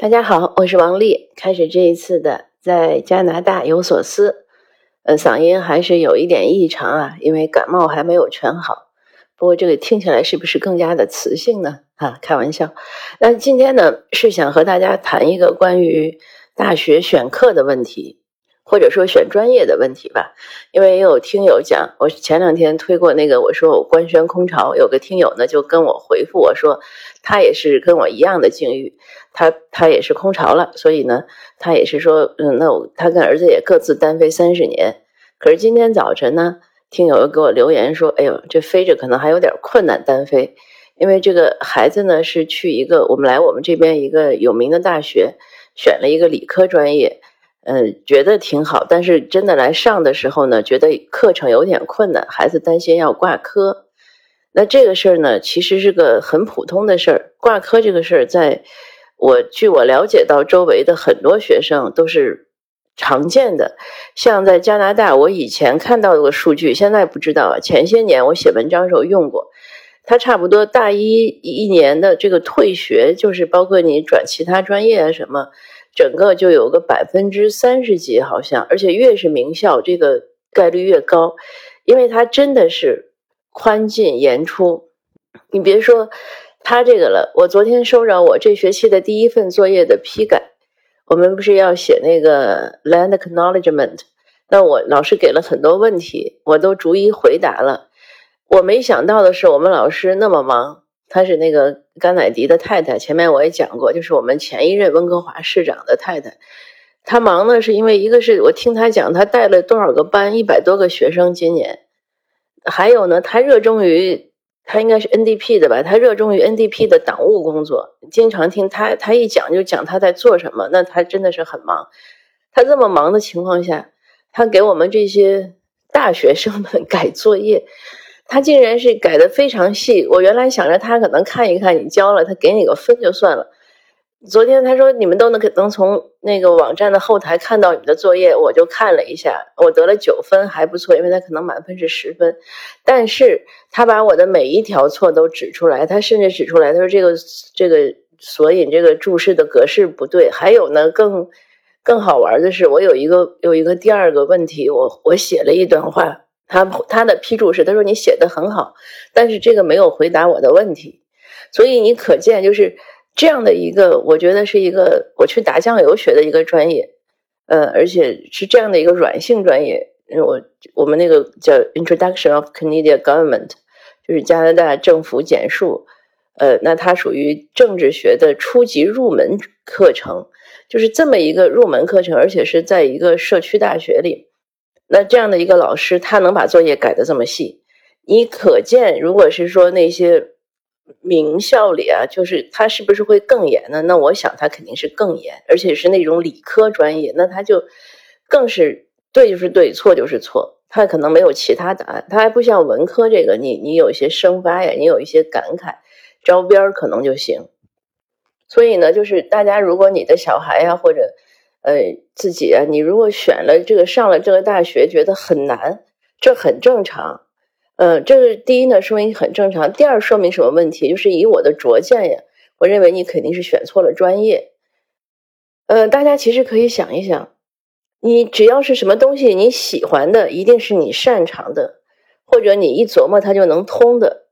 大家好，我是王丽。开始这一次的在加拿大有所思，呃，嗓音还是有一点异常啊，因为感冒还没有全好。不过这个听起来是不是更加的磁性呢？啊，开玩笑。那今天呢，是想和大家谈一个关于大学选课的问题。或者说选专业的问题吧，因为也有听友讲，我前两天推过那个，我说我官宣空巢，有个听友呢就跟我回复我说，他也是跟我一样的境遇，他他也是空巢了，所以呢，他也是说，嗯，那我他跟儿子也各自单飞三十年，可是今天早晨呢，听友又给我留言说，哎呦，这飞着可能还有点困难单飞，因为这个孩子呢是去一个我们来我们这边一个有名的大学，选了一个理科专业。嗯，觉得挺好，但是真的来上的时候呢，觉得课程有点困难，孩子担心要挂科。那这个事儿呢，其实是个很普通的事儿。挂科这个事儿，在我据我了解到，周围的很多学生都是常见的。像在加拿大，我以前看到过数据，现在不知道。前些年我写文章的时候用过，他差不多大一一年的这个退学，就是包括你转其他专业啊什么。整个就有个百分之三十几，好像，而且越是名校，这个概率越高，因为它真的是宽进严出。你别说他这个了，我昨天收着我这学期的第一份作业的批改，我们不是要写那个 land acknowledgement，那我老师给了很多问题，我都逐一回答了。我没想到的是，我们老师那么忙。她是那个甘乃迪的太太，前面我也讲过，就是我们前一任温哥华市长的太太。她忙呢，是因为一个是我听她讲，她带了多少个班，一百多个学生今年。还有呢，她热衷于，她应该是 NDP 的吧，她热衷于 NDP 的党务工作，经常听她，她一讲就讲她在做什么，那她真的是很忙。她这么忙的情况下，她给我们这些大学生们 改作业。他竟然是改的非常细，我原来想着他可能看一看你交了，他给你个分就算了。昨天他说你们都能能从那个网站的后台看到你的作业，我就看了一下，我得了九分，还不错，因为他可能满分是十分，但是他把我的每一条错都指出来，他甚至指出来，他说这个这个索引这个注释的格式不对，还有呢更更好玩的是，我有一个有一个第二个问题，我我写了一段话。他他的批注是，他说你写的很好，但是这个没有回答我的问题，所以你可见就是这样的一个，我觉得是一个我去打酱油学的一个专业，呃，而且是这样的一个软性专业。我我们那个叫 Introduction of Canadian Government，就是加拿大政府简述，呃，那它属于政治学的初级入门课程，就是这么一个入门课程，而且是在一个社区大学里。那这样的一个老师，他能把作业改的这么细，你可见，如果是说那些名校里啊，就是他是不是会更严呢？那我想他肯定是更严，而且是那种理科专业，那他就更是对就是对，错就是错，他可能没有其他答案，他还不像文科这个，你你有一些生发呀，你有一些感慨，招边可能就行。所以呢，就是大家如果你的小孩呀，或者。呃，自己啊，你如果选了这个上了这个大学，觉得很难，这很正常。呃，这个第一呢，说明很正常；第二，说明什么问题？就是以我的拙见呀，我认为你肯定是选错了专业。呃，大家其实可以想一想，你只要是什么东西你喜欢的，一定是你擅长的，或者你一琢磨它就能通的。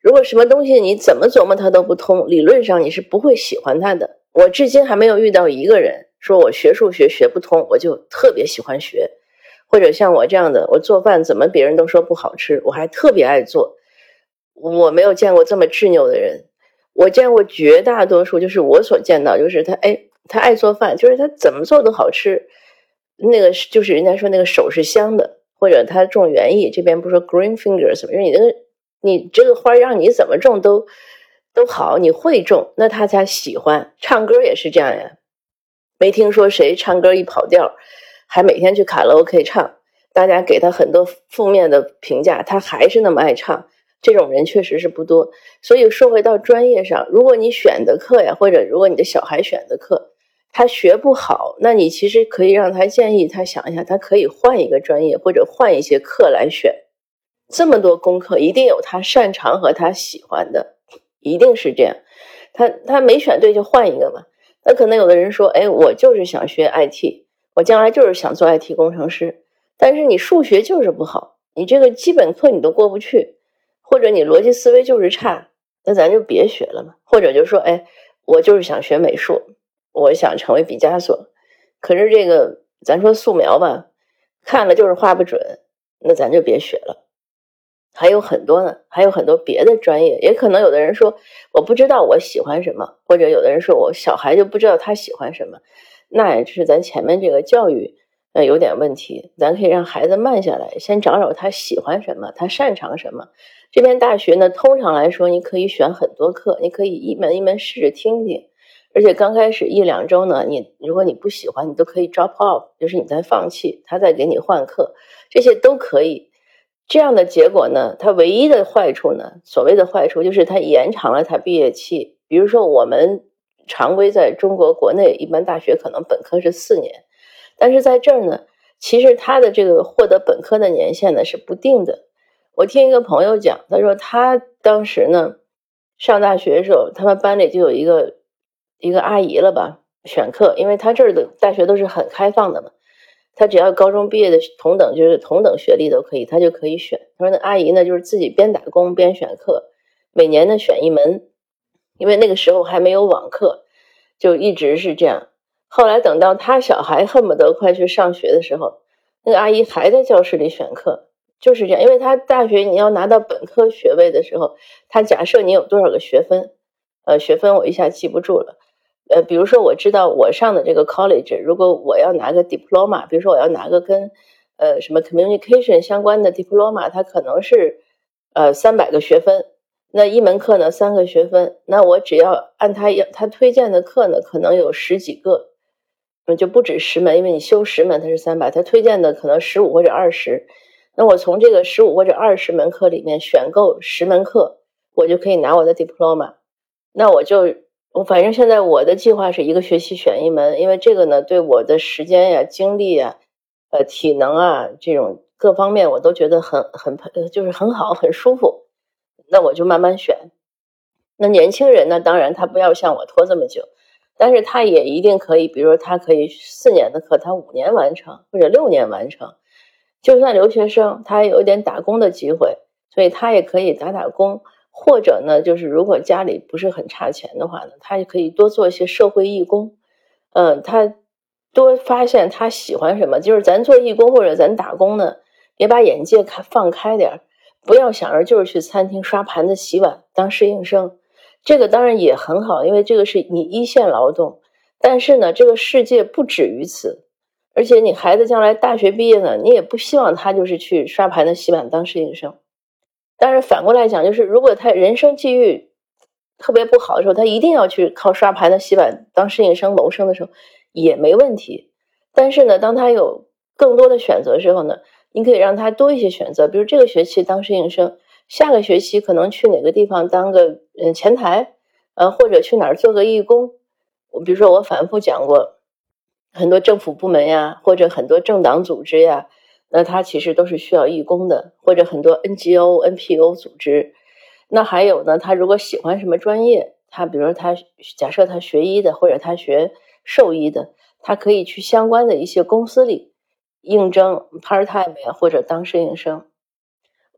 如果什么东西你怎么琢磨它都不通，理论上你是不会喜欢它的。我至今还没有遇到一个人。说我学数学学不通，我就特别喜欢学，或者像我这样的，我做饭怎么别人都说不好吃，我还特别爱做。我没有见过这么执拗的人，我见过绝大多数，就是我所见到，就是他哎，他爱做饭，就是他怎么做都好吃。那个就是人家说那个手是香的，或者他种园艺，这边不说 green fingers 吗？因为你那个你这个花让你怎么种都都好，你会种，那他才喜欢。唱歌也是这样呀。没听说谁唱歌一跑调，还每天去卡拉 OK 唱，大家给他很多负面的评价，他还是那么爱唱。这种人确实是不多。所以说回到专业上，如果你选的课呀，或者如果你的小孩选的课，他学不好，那你其实可以让他建议他想一下，他可以换一个专业或者换一些课来选。这么多功课，一定有他擅长和他喜欢的，一定是这样。他他没选对就换一个嘛。那可能有的人说，哎，我就是想学 IT，我将来就是想做 IT 工程师，但是你数学就是不好，你这个基本课你都过不去，或者你逻辑思维就是差，那咱就别学了嘛。或者就说，哎，我就是想学美术，我想成为毕加索，可是这个咱说素描吧，看了就是画不准，那咱就别学了。还有很多呢，还有很多别的专业，也可能有的人说我不知道我喜欢什么，或者有的人说我小孩就不知道他喜欢什么，那也是咱前面这个教育呃有点问题，咱可以让孩子慢下来，先找找他喜欢什么，他擅长什么。这边大学呢，通常来说你可以选很多课，你可以一门一门试着听听，而且刚开始一两周呢，你如果你不喜欢，你都可以 drop off，就是你再放弃，他再给你换课，这些都可以。这样的结果呢，它唯一的坏处呢，所谓的坏处就是它延长了它毕业期。比如说，我们常规在中国国内一般大学可能本科是四年，但是在这儿呢，其实他的这个获得本科的年限呢是不定的。我听一个朋友讲，他说他当时呢上大学的时候，他们班里就有一个一个阿姨了吧，选课，因为他这儿的大学都是很开放的嘛。他只要高中毕业的同等就是同等学历都可以，他就可以选。他说那阿姨呢，就是自己边打工边选课，每年呢选一门，因为那个时候还没有网课，就一直是这样。后来等到他小孩恨不得快去上学的时候，那个阿姨还在教室里选课，就是这样。因为他大学你要拿到本科学位的时候，他假设你有多少个学分，呃，学分我一下记不住了。呃，比如说我知道我上的这个 college，如果我要拿个 diploma，比如说我要拿个跟呃什么 communication 相关的 diploma，它可能是呃三百个学分，那一门课呢三个学分，那我只要按他要他推荐的课呢，可能有十几个，嗯就不止十门，因为你修十门它是三百，他推荐的可能十五或者二十，那我从这个十五或者二十门课里面选购十门课，我就可以拿我的 diploma，那我就。我反正现在我的计划是一个学期选一门，因为这个呢，对我的时间呀、精力呀、呃、体能啊这种各方面，我都觉得很很就是很好，很舒服。那我就慢慢选。那年轻人呢，当然他不要像我拖这么久，但是他也一定可以，比如说他可以四年的课，他五年完成或者六年完成。就算留学生，他有一点打工的机会，所以他也可以打打工。或者呢，就是如果家里不是很差钱的话呢，他也可以多做一些社会义工。嗯，他多发现他喜欢什么，就是咱做义工或者咱打工呢，别把眼界看放开点儿，不要想着就是去餐厅刷盘子、洗碗当侍应生。这个当然也很好，因为这个是你一线劳动。但是呢，这个世界不止于此，而且你孩子将来大学毕业呢，你也不希望他就是去刷盘子、洗碗当侍应生。但是反过来讲，就是如果他人生际遇特别不好的时候，他一定要去靠刷盘子、洗碗当适应生谋生的时候，也没问题。但是呢，当他有更多的选择时候呢，你可以让他多一些选择，比如这个学期当适应生，下个学期可能去哪个地方当个嗯前台，呃或者去哪儿做个义工。我比如说我反复讲过，很多政府部门呀，或者很多政党组织呀。那他其实都是需要义工的，或者很多 NGO、NPO 组织。那还有呢，他如果喜欢什么专业，他比如他假设他学医的，或者他学兽医的，他可以去相关的一些公司里应征 part time 呀，或者当实习生。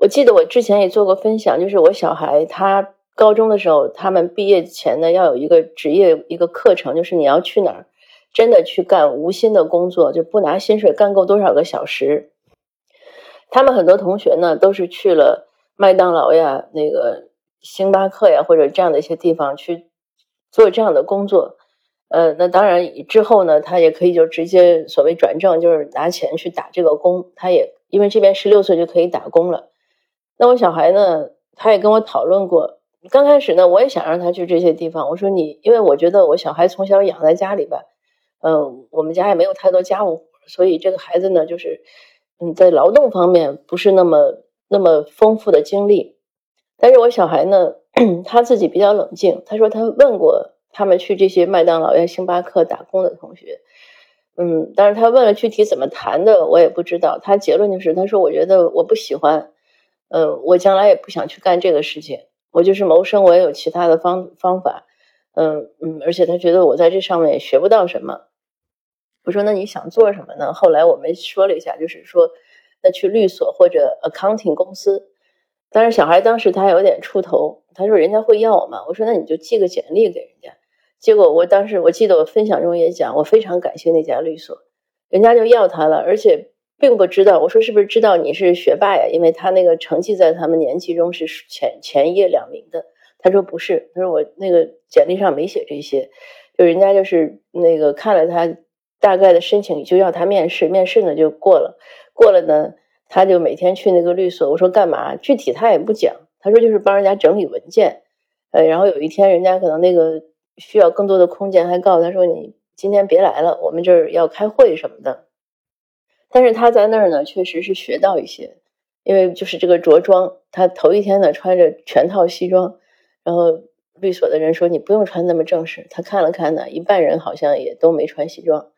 我记得我之前也做过分享，就是我小孩他高中的时候，他们毕业前呢要有一个职业一个课程，就是你要去哪儿真的去干无薪的工作，就不拿薪水，干够多少个小时。他们很多同学呢，都是去了麦当劳呀、那个星巴克呀，或者这样的一些地方去做这样的工作。呃，那当然之后呢，他也可以就直接所谓转正，就是拿钱去打这个工。他也因为这边十六岁就可以打工了。那我小孩呢，他也跟我讨论过。刚开始呢，我也想让他去这些地方。我说你，因为我觉得我小孩从小养在家里吧，嗯，我们家也没有太多家务活，所以这个孩子呢，就是。嗯，在劳动方面不是那么那么丰富的经历，但是我小孩呢，他自己比较冷静。他说他问过他们去这些麦当劳呀、星巴克打工的同学，嗯，但是他问了具体怎么谈的，我也不知道。他结论就是，他说我觉得我不喜欢，嗯，我将来也不想去干这个事情。我就是谋生，我也有其他的方方法，嗯嗯，而且他觉得我在这上面也学不到什么。我说那你想做什么呢？后来我们说了一下，就是说那去律所或者 accounting 公司。但是小孩当时他有点出头，他说人家会要我吗？我说那你就寄个简历给人家。结果我当时我记得我分享中也讲，我非常感谢那家律所，人家就要他了，而且并不知道。我说是不是知道你是学霸呀？因为他那个成绩在他们年级中是前前一两名的。他说不是，他说我那个简历上没写这些，就人家就是那个看了他大概的申请，就要他面试，面试呢就过了，过了呢他就每天去那个律所。我说干嘛？具体他也不讲，他说就是帮人家整理文件。呃，然后有一天人家可能那个。需要更多的空间，还告诉他说：“你今天别来了，我们这儿要开会什么的。”但是他在那儿呢，确实是学到一些，因为就是这个着装，他头一天呢穿着全套西装，然后律所的人说：“你不用穿那么正式。”他看了看呢，一半人好像也都没穿西装。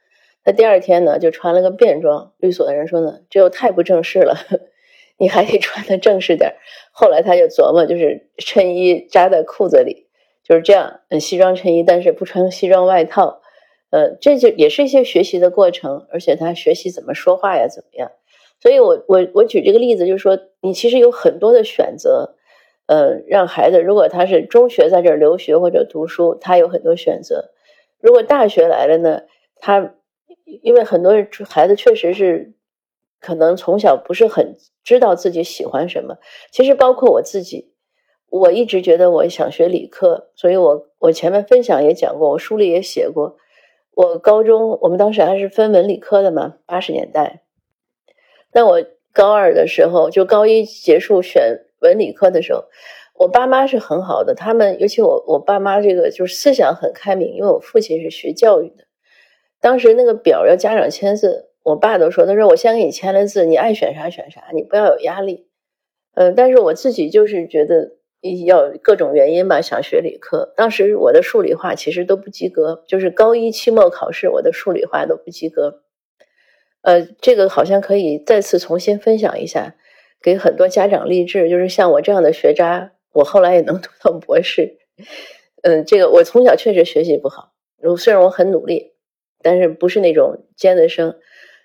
他第二天呢就穿了个便装，律所的人说呢：“这又太不正式了，你还得穿的正式点。”后来他就琢磨，就是衬衣扎在裤子里。就是这样，嗯，西装衬衣，但是不穿西装外套，呃，这就也是一些学习的过程，而且他学习怎么说话呀，怎么样？所以，我我我举这个例子，就是说，你其实有很多的选择，呃，让孩子，如果他是中学在这儿留学或者读书，他有很多选择；如果大学来了呢，他因为很多人孩子确实是可能从小不是很知道自己喜欢什么，其实包括我自己。我一直觉得我想学理科，所以我我前面分享也讲过，我书里也写过。我高中我们当时还是分文理科的嘛，八十年代。那我高二的时候，就高一结束选文理科的时候，我爸妈是很好的，他们尤其我我爸妈这个就是思想很开明，因为我父亲是学教育的。当时那个表要家长签字，我爸都说，他说我先给你签了字，你爱选啥选啥，你不要有压力。嗯，但是我自己就是觉得。要各种原因吧，想学理科。当时我的数理化其实都不及格，就是高一期末考试，我的数理化都不及格。呃，这个好像可以再次重新分享一下，给很多家长励志。就是像我这样的学渣，我后来也能读到博士。嗯，这个我从小确实学习不好，虽然我很努力，但是不是那种尖子生。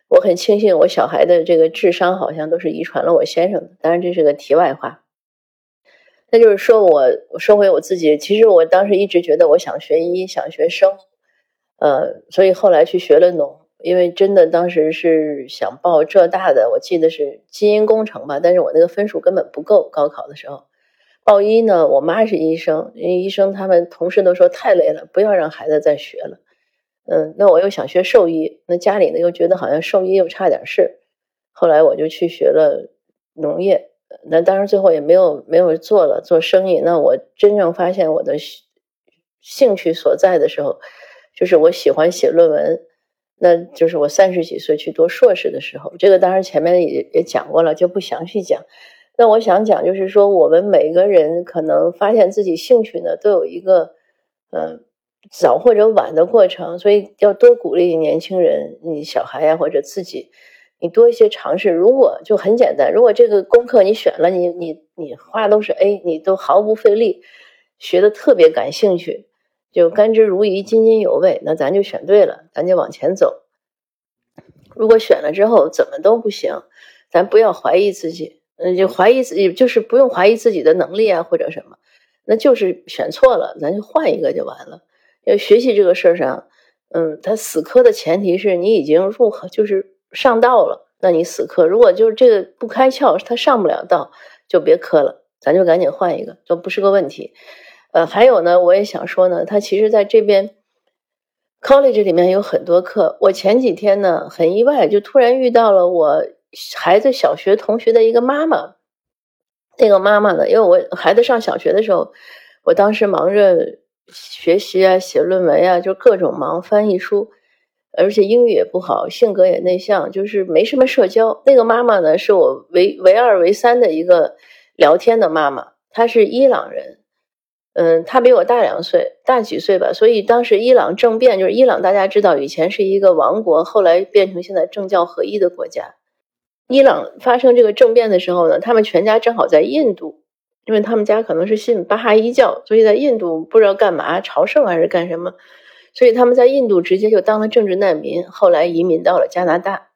我很庆幸我小孩的这个智商好像都是遗传了我先生的。当然这是个题外话。那就是说，我说回我自己，其实我当时一直觉得我想学医，想学生，呃，所以后来去学了农，因为真的当时是想报浙大的，我记得是基因工程吧，但是我那个分数根本不够，高考的时候报医呢，我妈是医生，因为医生他们同事都说太累了，不要让孩子再学了，嗯，那我又想学兽医，那家里呢又觉得好像兽医又差点事，后来我就去学了农业。那当然，最后也没有没有做了做生意。那我真正发现我的兴趣所在的时候，就是我喜欢写论文。那就是我三十几岁去读硕士的时候。这个当然前面也也讲过了，就不详细讲。那我想讲，就是说我们每个人可能发现自己兴趣呢，都有一个呃早或者晚的过程，所以要多鼓励年轻人，你小孩呀或者自己。你多一些尝试，如果就很简单，如果这个功课你选了，你你你画都是 A，你都毫不费力，学的特别感兴趣，就甘之如饴，津津有味，那咱就选对了，咱就往前走。如果选了之后怎么都不行，咱不要怀疑自己，嗯，就怀疑自己，就是不用怀疑自己的能力啊或者什么，那就是选错了，咱就换一个就完了。要学习这个事儿上，嗯，他死磕的前提是你已经入，就是。上道了，那你死磕；如果就是这个不开窍，他上不了道，就别磕了，咱就赶紧换一个，都不是个问题。呃，还有呢，我也想说呢，他其实在这边 college 里面有很多课。我前几天呢很意外，就突然遇到了我孩子小学同学的一个妈妈。那个妈妈呢，因为我孩子上小学的时候，我当时忙着学习啊，写论文呀，就各种忙翻译书。而且英语也不好，性格也内向，就是没什么社交。那个妈妈呢，是我唯唯二唯三的一个聊天的妈妈。她是伊朗人，嗯，她比我大两岁，大几岁吧。所以当时伊朗政变，就是伊朗大家知道，以前是一个王国，后来变成现在政教合一的国家。伊朗发生这个政变的时候呢，他们全家正好在印度，因为他们家可能是信巴哈伊教，所以在印度不知道干嘛朝圣还是干什么，所以他们在印度直接就当了政治难民，后来移民到了加拿大。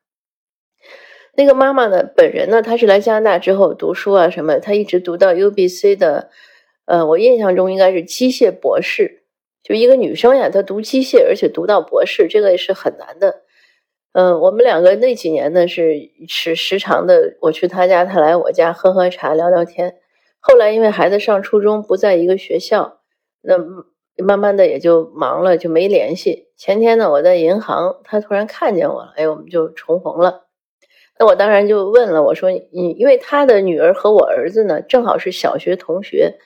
那个妈妈呢，本人呢，她是来加拿大之后读书啊什么，她一直读到 UBC 的，呃，我印象中应该是机械博士，就一个女生呀，她读机械而且读到博士，这个也是很难的。嗯，我们两个那几年呢是是时常的，我去他家，他来我家喝喝茶聊聊天。后来因为孩子上初中不在一个学校，那慢慢的也就忙了，就没联系。前天呢，我在银行，他突然看见我了，哎，我们就重逢了。那我当然就问了，我说你，因为他的女儿和我儿子呢，正好是小学同学。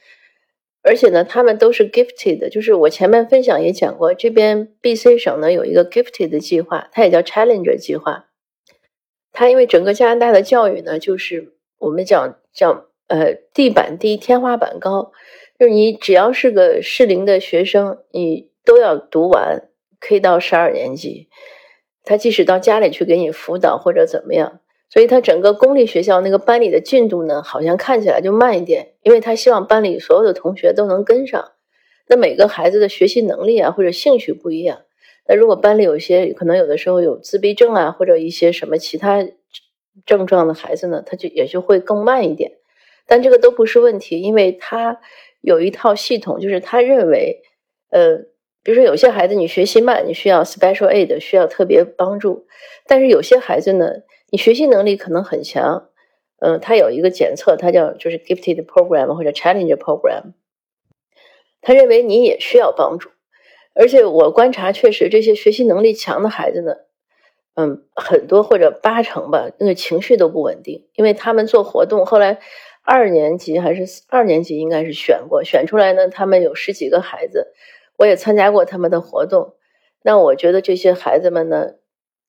而且呢，他们都是 gifted，就是我前面分享也讲过，这边 B.C 省呢有一个 gifted 计划，它也叫 Challenger 计划。它因为整个加拿大的教育呢，就是我们讲讲呃地板低，天花板高，就是你只要是个适龄的学生，你都要读完 K 到十二年级。他即使到家里去给你辅导或者怎么样。所以，他整个公立学校那个班里的进度呢，好像看起来就慢一点，因为他希望班里所有的同学都能跟上。那每个孩子的学习能力啊，或者兴趣不一样。那如果班里有些可能有的时候有自闭症啊，或者一些什么其他症状的孩子呢，他就也就会更慢一点。但这个都不是问题，因为他有一套系统，就是他认为，呃，比如说有些孩子你学习慢，你需要 special aid，需要特别帮助。但是有些孩子呢。你学习能力可能很强，嗯，他有一个检测，他叫就是 gifted program 或者 challenge program。他认为你也需要帮助，而且我观察确实这些学习能力强的孩子呢，嗯，很多或者八成吧，那个情绪都不稳定，因为他们做活动，后来二年级还是二年级应该是选过，选出来呢，他们有十几个孩子，我也参加过他们的活动，那我觉得这些孩子们呢。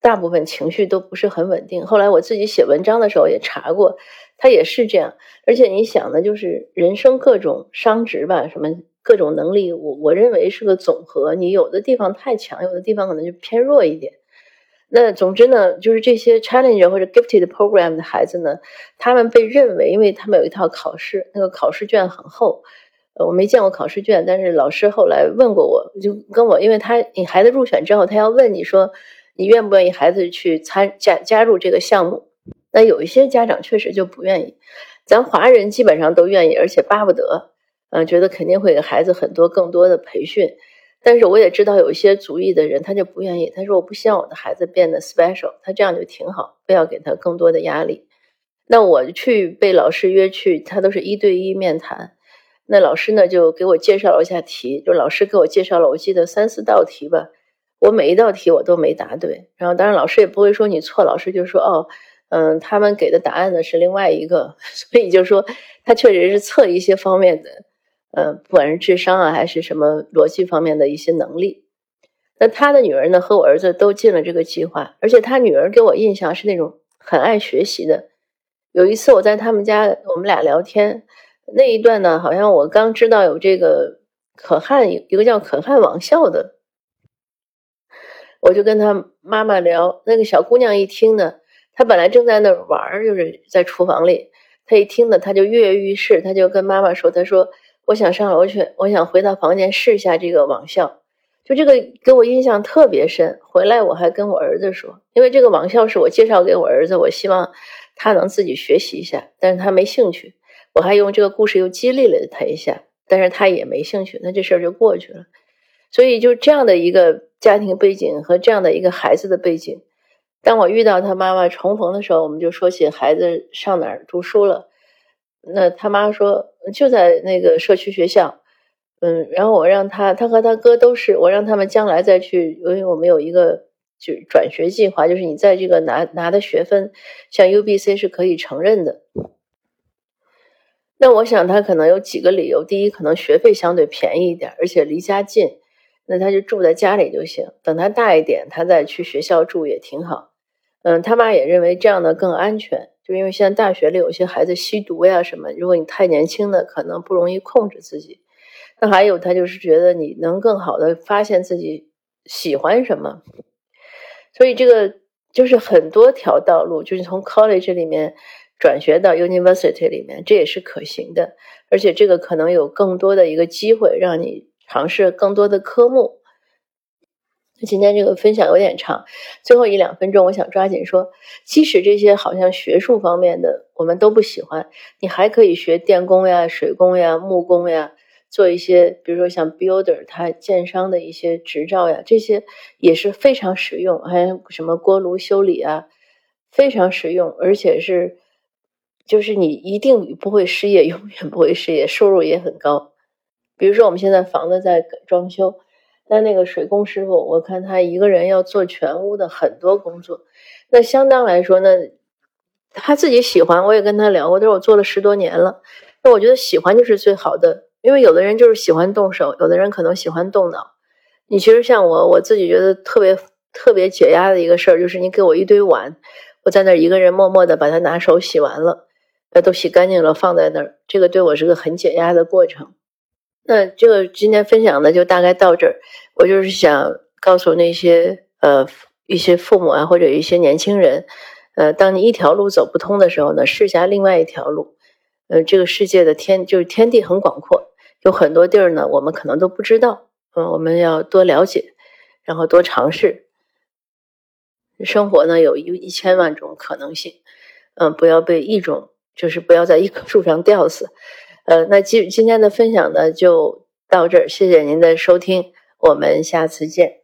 大部分情绪都不是很稳定。后来我自己写文章的时候也查过，他也是这样。而且你想呢，就是人生各种商值吧，什么各种能力，我我认为是个总和。你有的地方太强，有的地方可能就偏弱一点。那总之呢，就是这些 challenge 或者 gifted program 的孩子呢，他们被认为，因为他们有一套考试，那个考试卷很厚。我没见过考试卷，但是老师后来问过我，就跟我，因为他你孩子入选之后，他要问你说。你愿不愿意孩子去参加加入这个项目？那有一些家长确实就不愿意。咱华人基本上都愿意，而且巴不得，嗯，觉得肯定会给孩子很多更多的培训。但是我也知道有一些族裔的人，他就不愿意。他说我不希望我的孩子变得 special，他这样就挺好，不要给他更多的压力。那我去被老师约去，他都是一对一面谈。那老师呢就给我介绍了一下题，就老师给我介绍了，我记得三四道题吧。我每一道题我都没答对，然后当然老师也不会说你错，老师就说哦，嗯，他们给的答案呢是另外一个，所以就说他确实是测一些方面的，呃，不管是智商啊还是什么逻辑方面的一些能力。那他的女儿呢和我儿子都进了这个计划，而且他女儿给我印象是那种很爱学习的。有一次我在他们家，我们俩聊天那一段呢，好像我刚知道有这个可汗一个叫可汗网校的。我就跟他妈妈聊，那个小姑娘一听呢，她本来正在那玩，就是在厨房里，她一听呢，她就跃跃欲试，她就跟妈妈说：“她说我想上楼去，我想回到房间试一下这个网校。”就这个给我印象特别深。回来我还跟我儿子说，因为这个网校是我介绍给我儿子，我希望他能自己学习一下，但是他没兴趣。我还用这个故事又激励了他一下，但是他也没兴趣，那这事儿就过去了。所以就这样的一个。家庭背景和这样的一个孩子的背景，当我遇到他妈妈重逢的时候，我们就说起孩子上哪儿读书了。那他妈说就在那个社区学校，嗯，然后我让他，他和他哥都是，我让他们将来再去，因为我们有一个就转学计划，就是你在这个拿拿的学分，像 UBC 是可以承认的。那我想他可能有几个理由，第一，可能学费相对便宜一点，而且离家近。那他就住在家里就行，等他大一点，他再去学校住也挺好。嗯，他妈也认为这样的更安全，就因为现在大学里有些孩子吸毒呀什么，如果你太年轻的，可能不容易控制自己。那还有他就是觉得你能更好的发现自己喜欢什么，所以这个就是很多条道路，就是从 college 里面转学到 university 里面，这也是可行的。而且这个可能有更多的一个机会，让你尝试更多的科目。今天这个分享有点长，最后一两分钟，我想抓紧说，即使这些好像学术方面的我们都不喜欢，你还可以学电工呀、水工呀、木工呀，做一些，比如说像 builder，他建商的一些执照呀，这些也是非常实用。还有什么锅炉修理啊，非常实用，而且是，就是你一定不会失业，永远不会失业，收入也很高。比如说我们现在房子在装修。那那个水工师傅，我看他一个人要做全屋的很多工作，那相当来说呢，他自己喜欢，我也跟他聊过，他说我做了十多年了。那我觉得喜欢就是最好的，因为有的人就是喜欢动手，有的人可能喜欢动脑。你其实像我，我自己觉得特别特别解压的一个事儿，就是你给我一堆碗，我在那儿一个人默默的把它拿手洗完了，那都洗干净了放在那儿，这个对我是个很解压的过程。那这个今天分享的就大概到这儿。我就是想告诉那些呃一些父母啊，或者一些年轻人，呃，当你一条路走不通的时候呢，试下另外一条路。呃，这个世界的天就是天地很广阔，有很多地儿呢，我们可能都不知道。嗯，我们要多了解，然后多尝试。生活呢有一一千万种可能性，嗯，不要被一种，就是不要在一棵树上吊死。呃，那今今天的分享呢就到这儿，谢谢您的收听，我们下次见。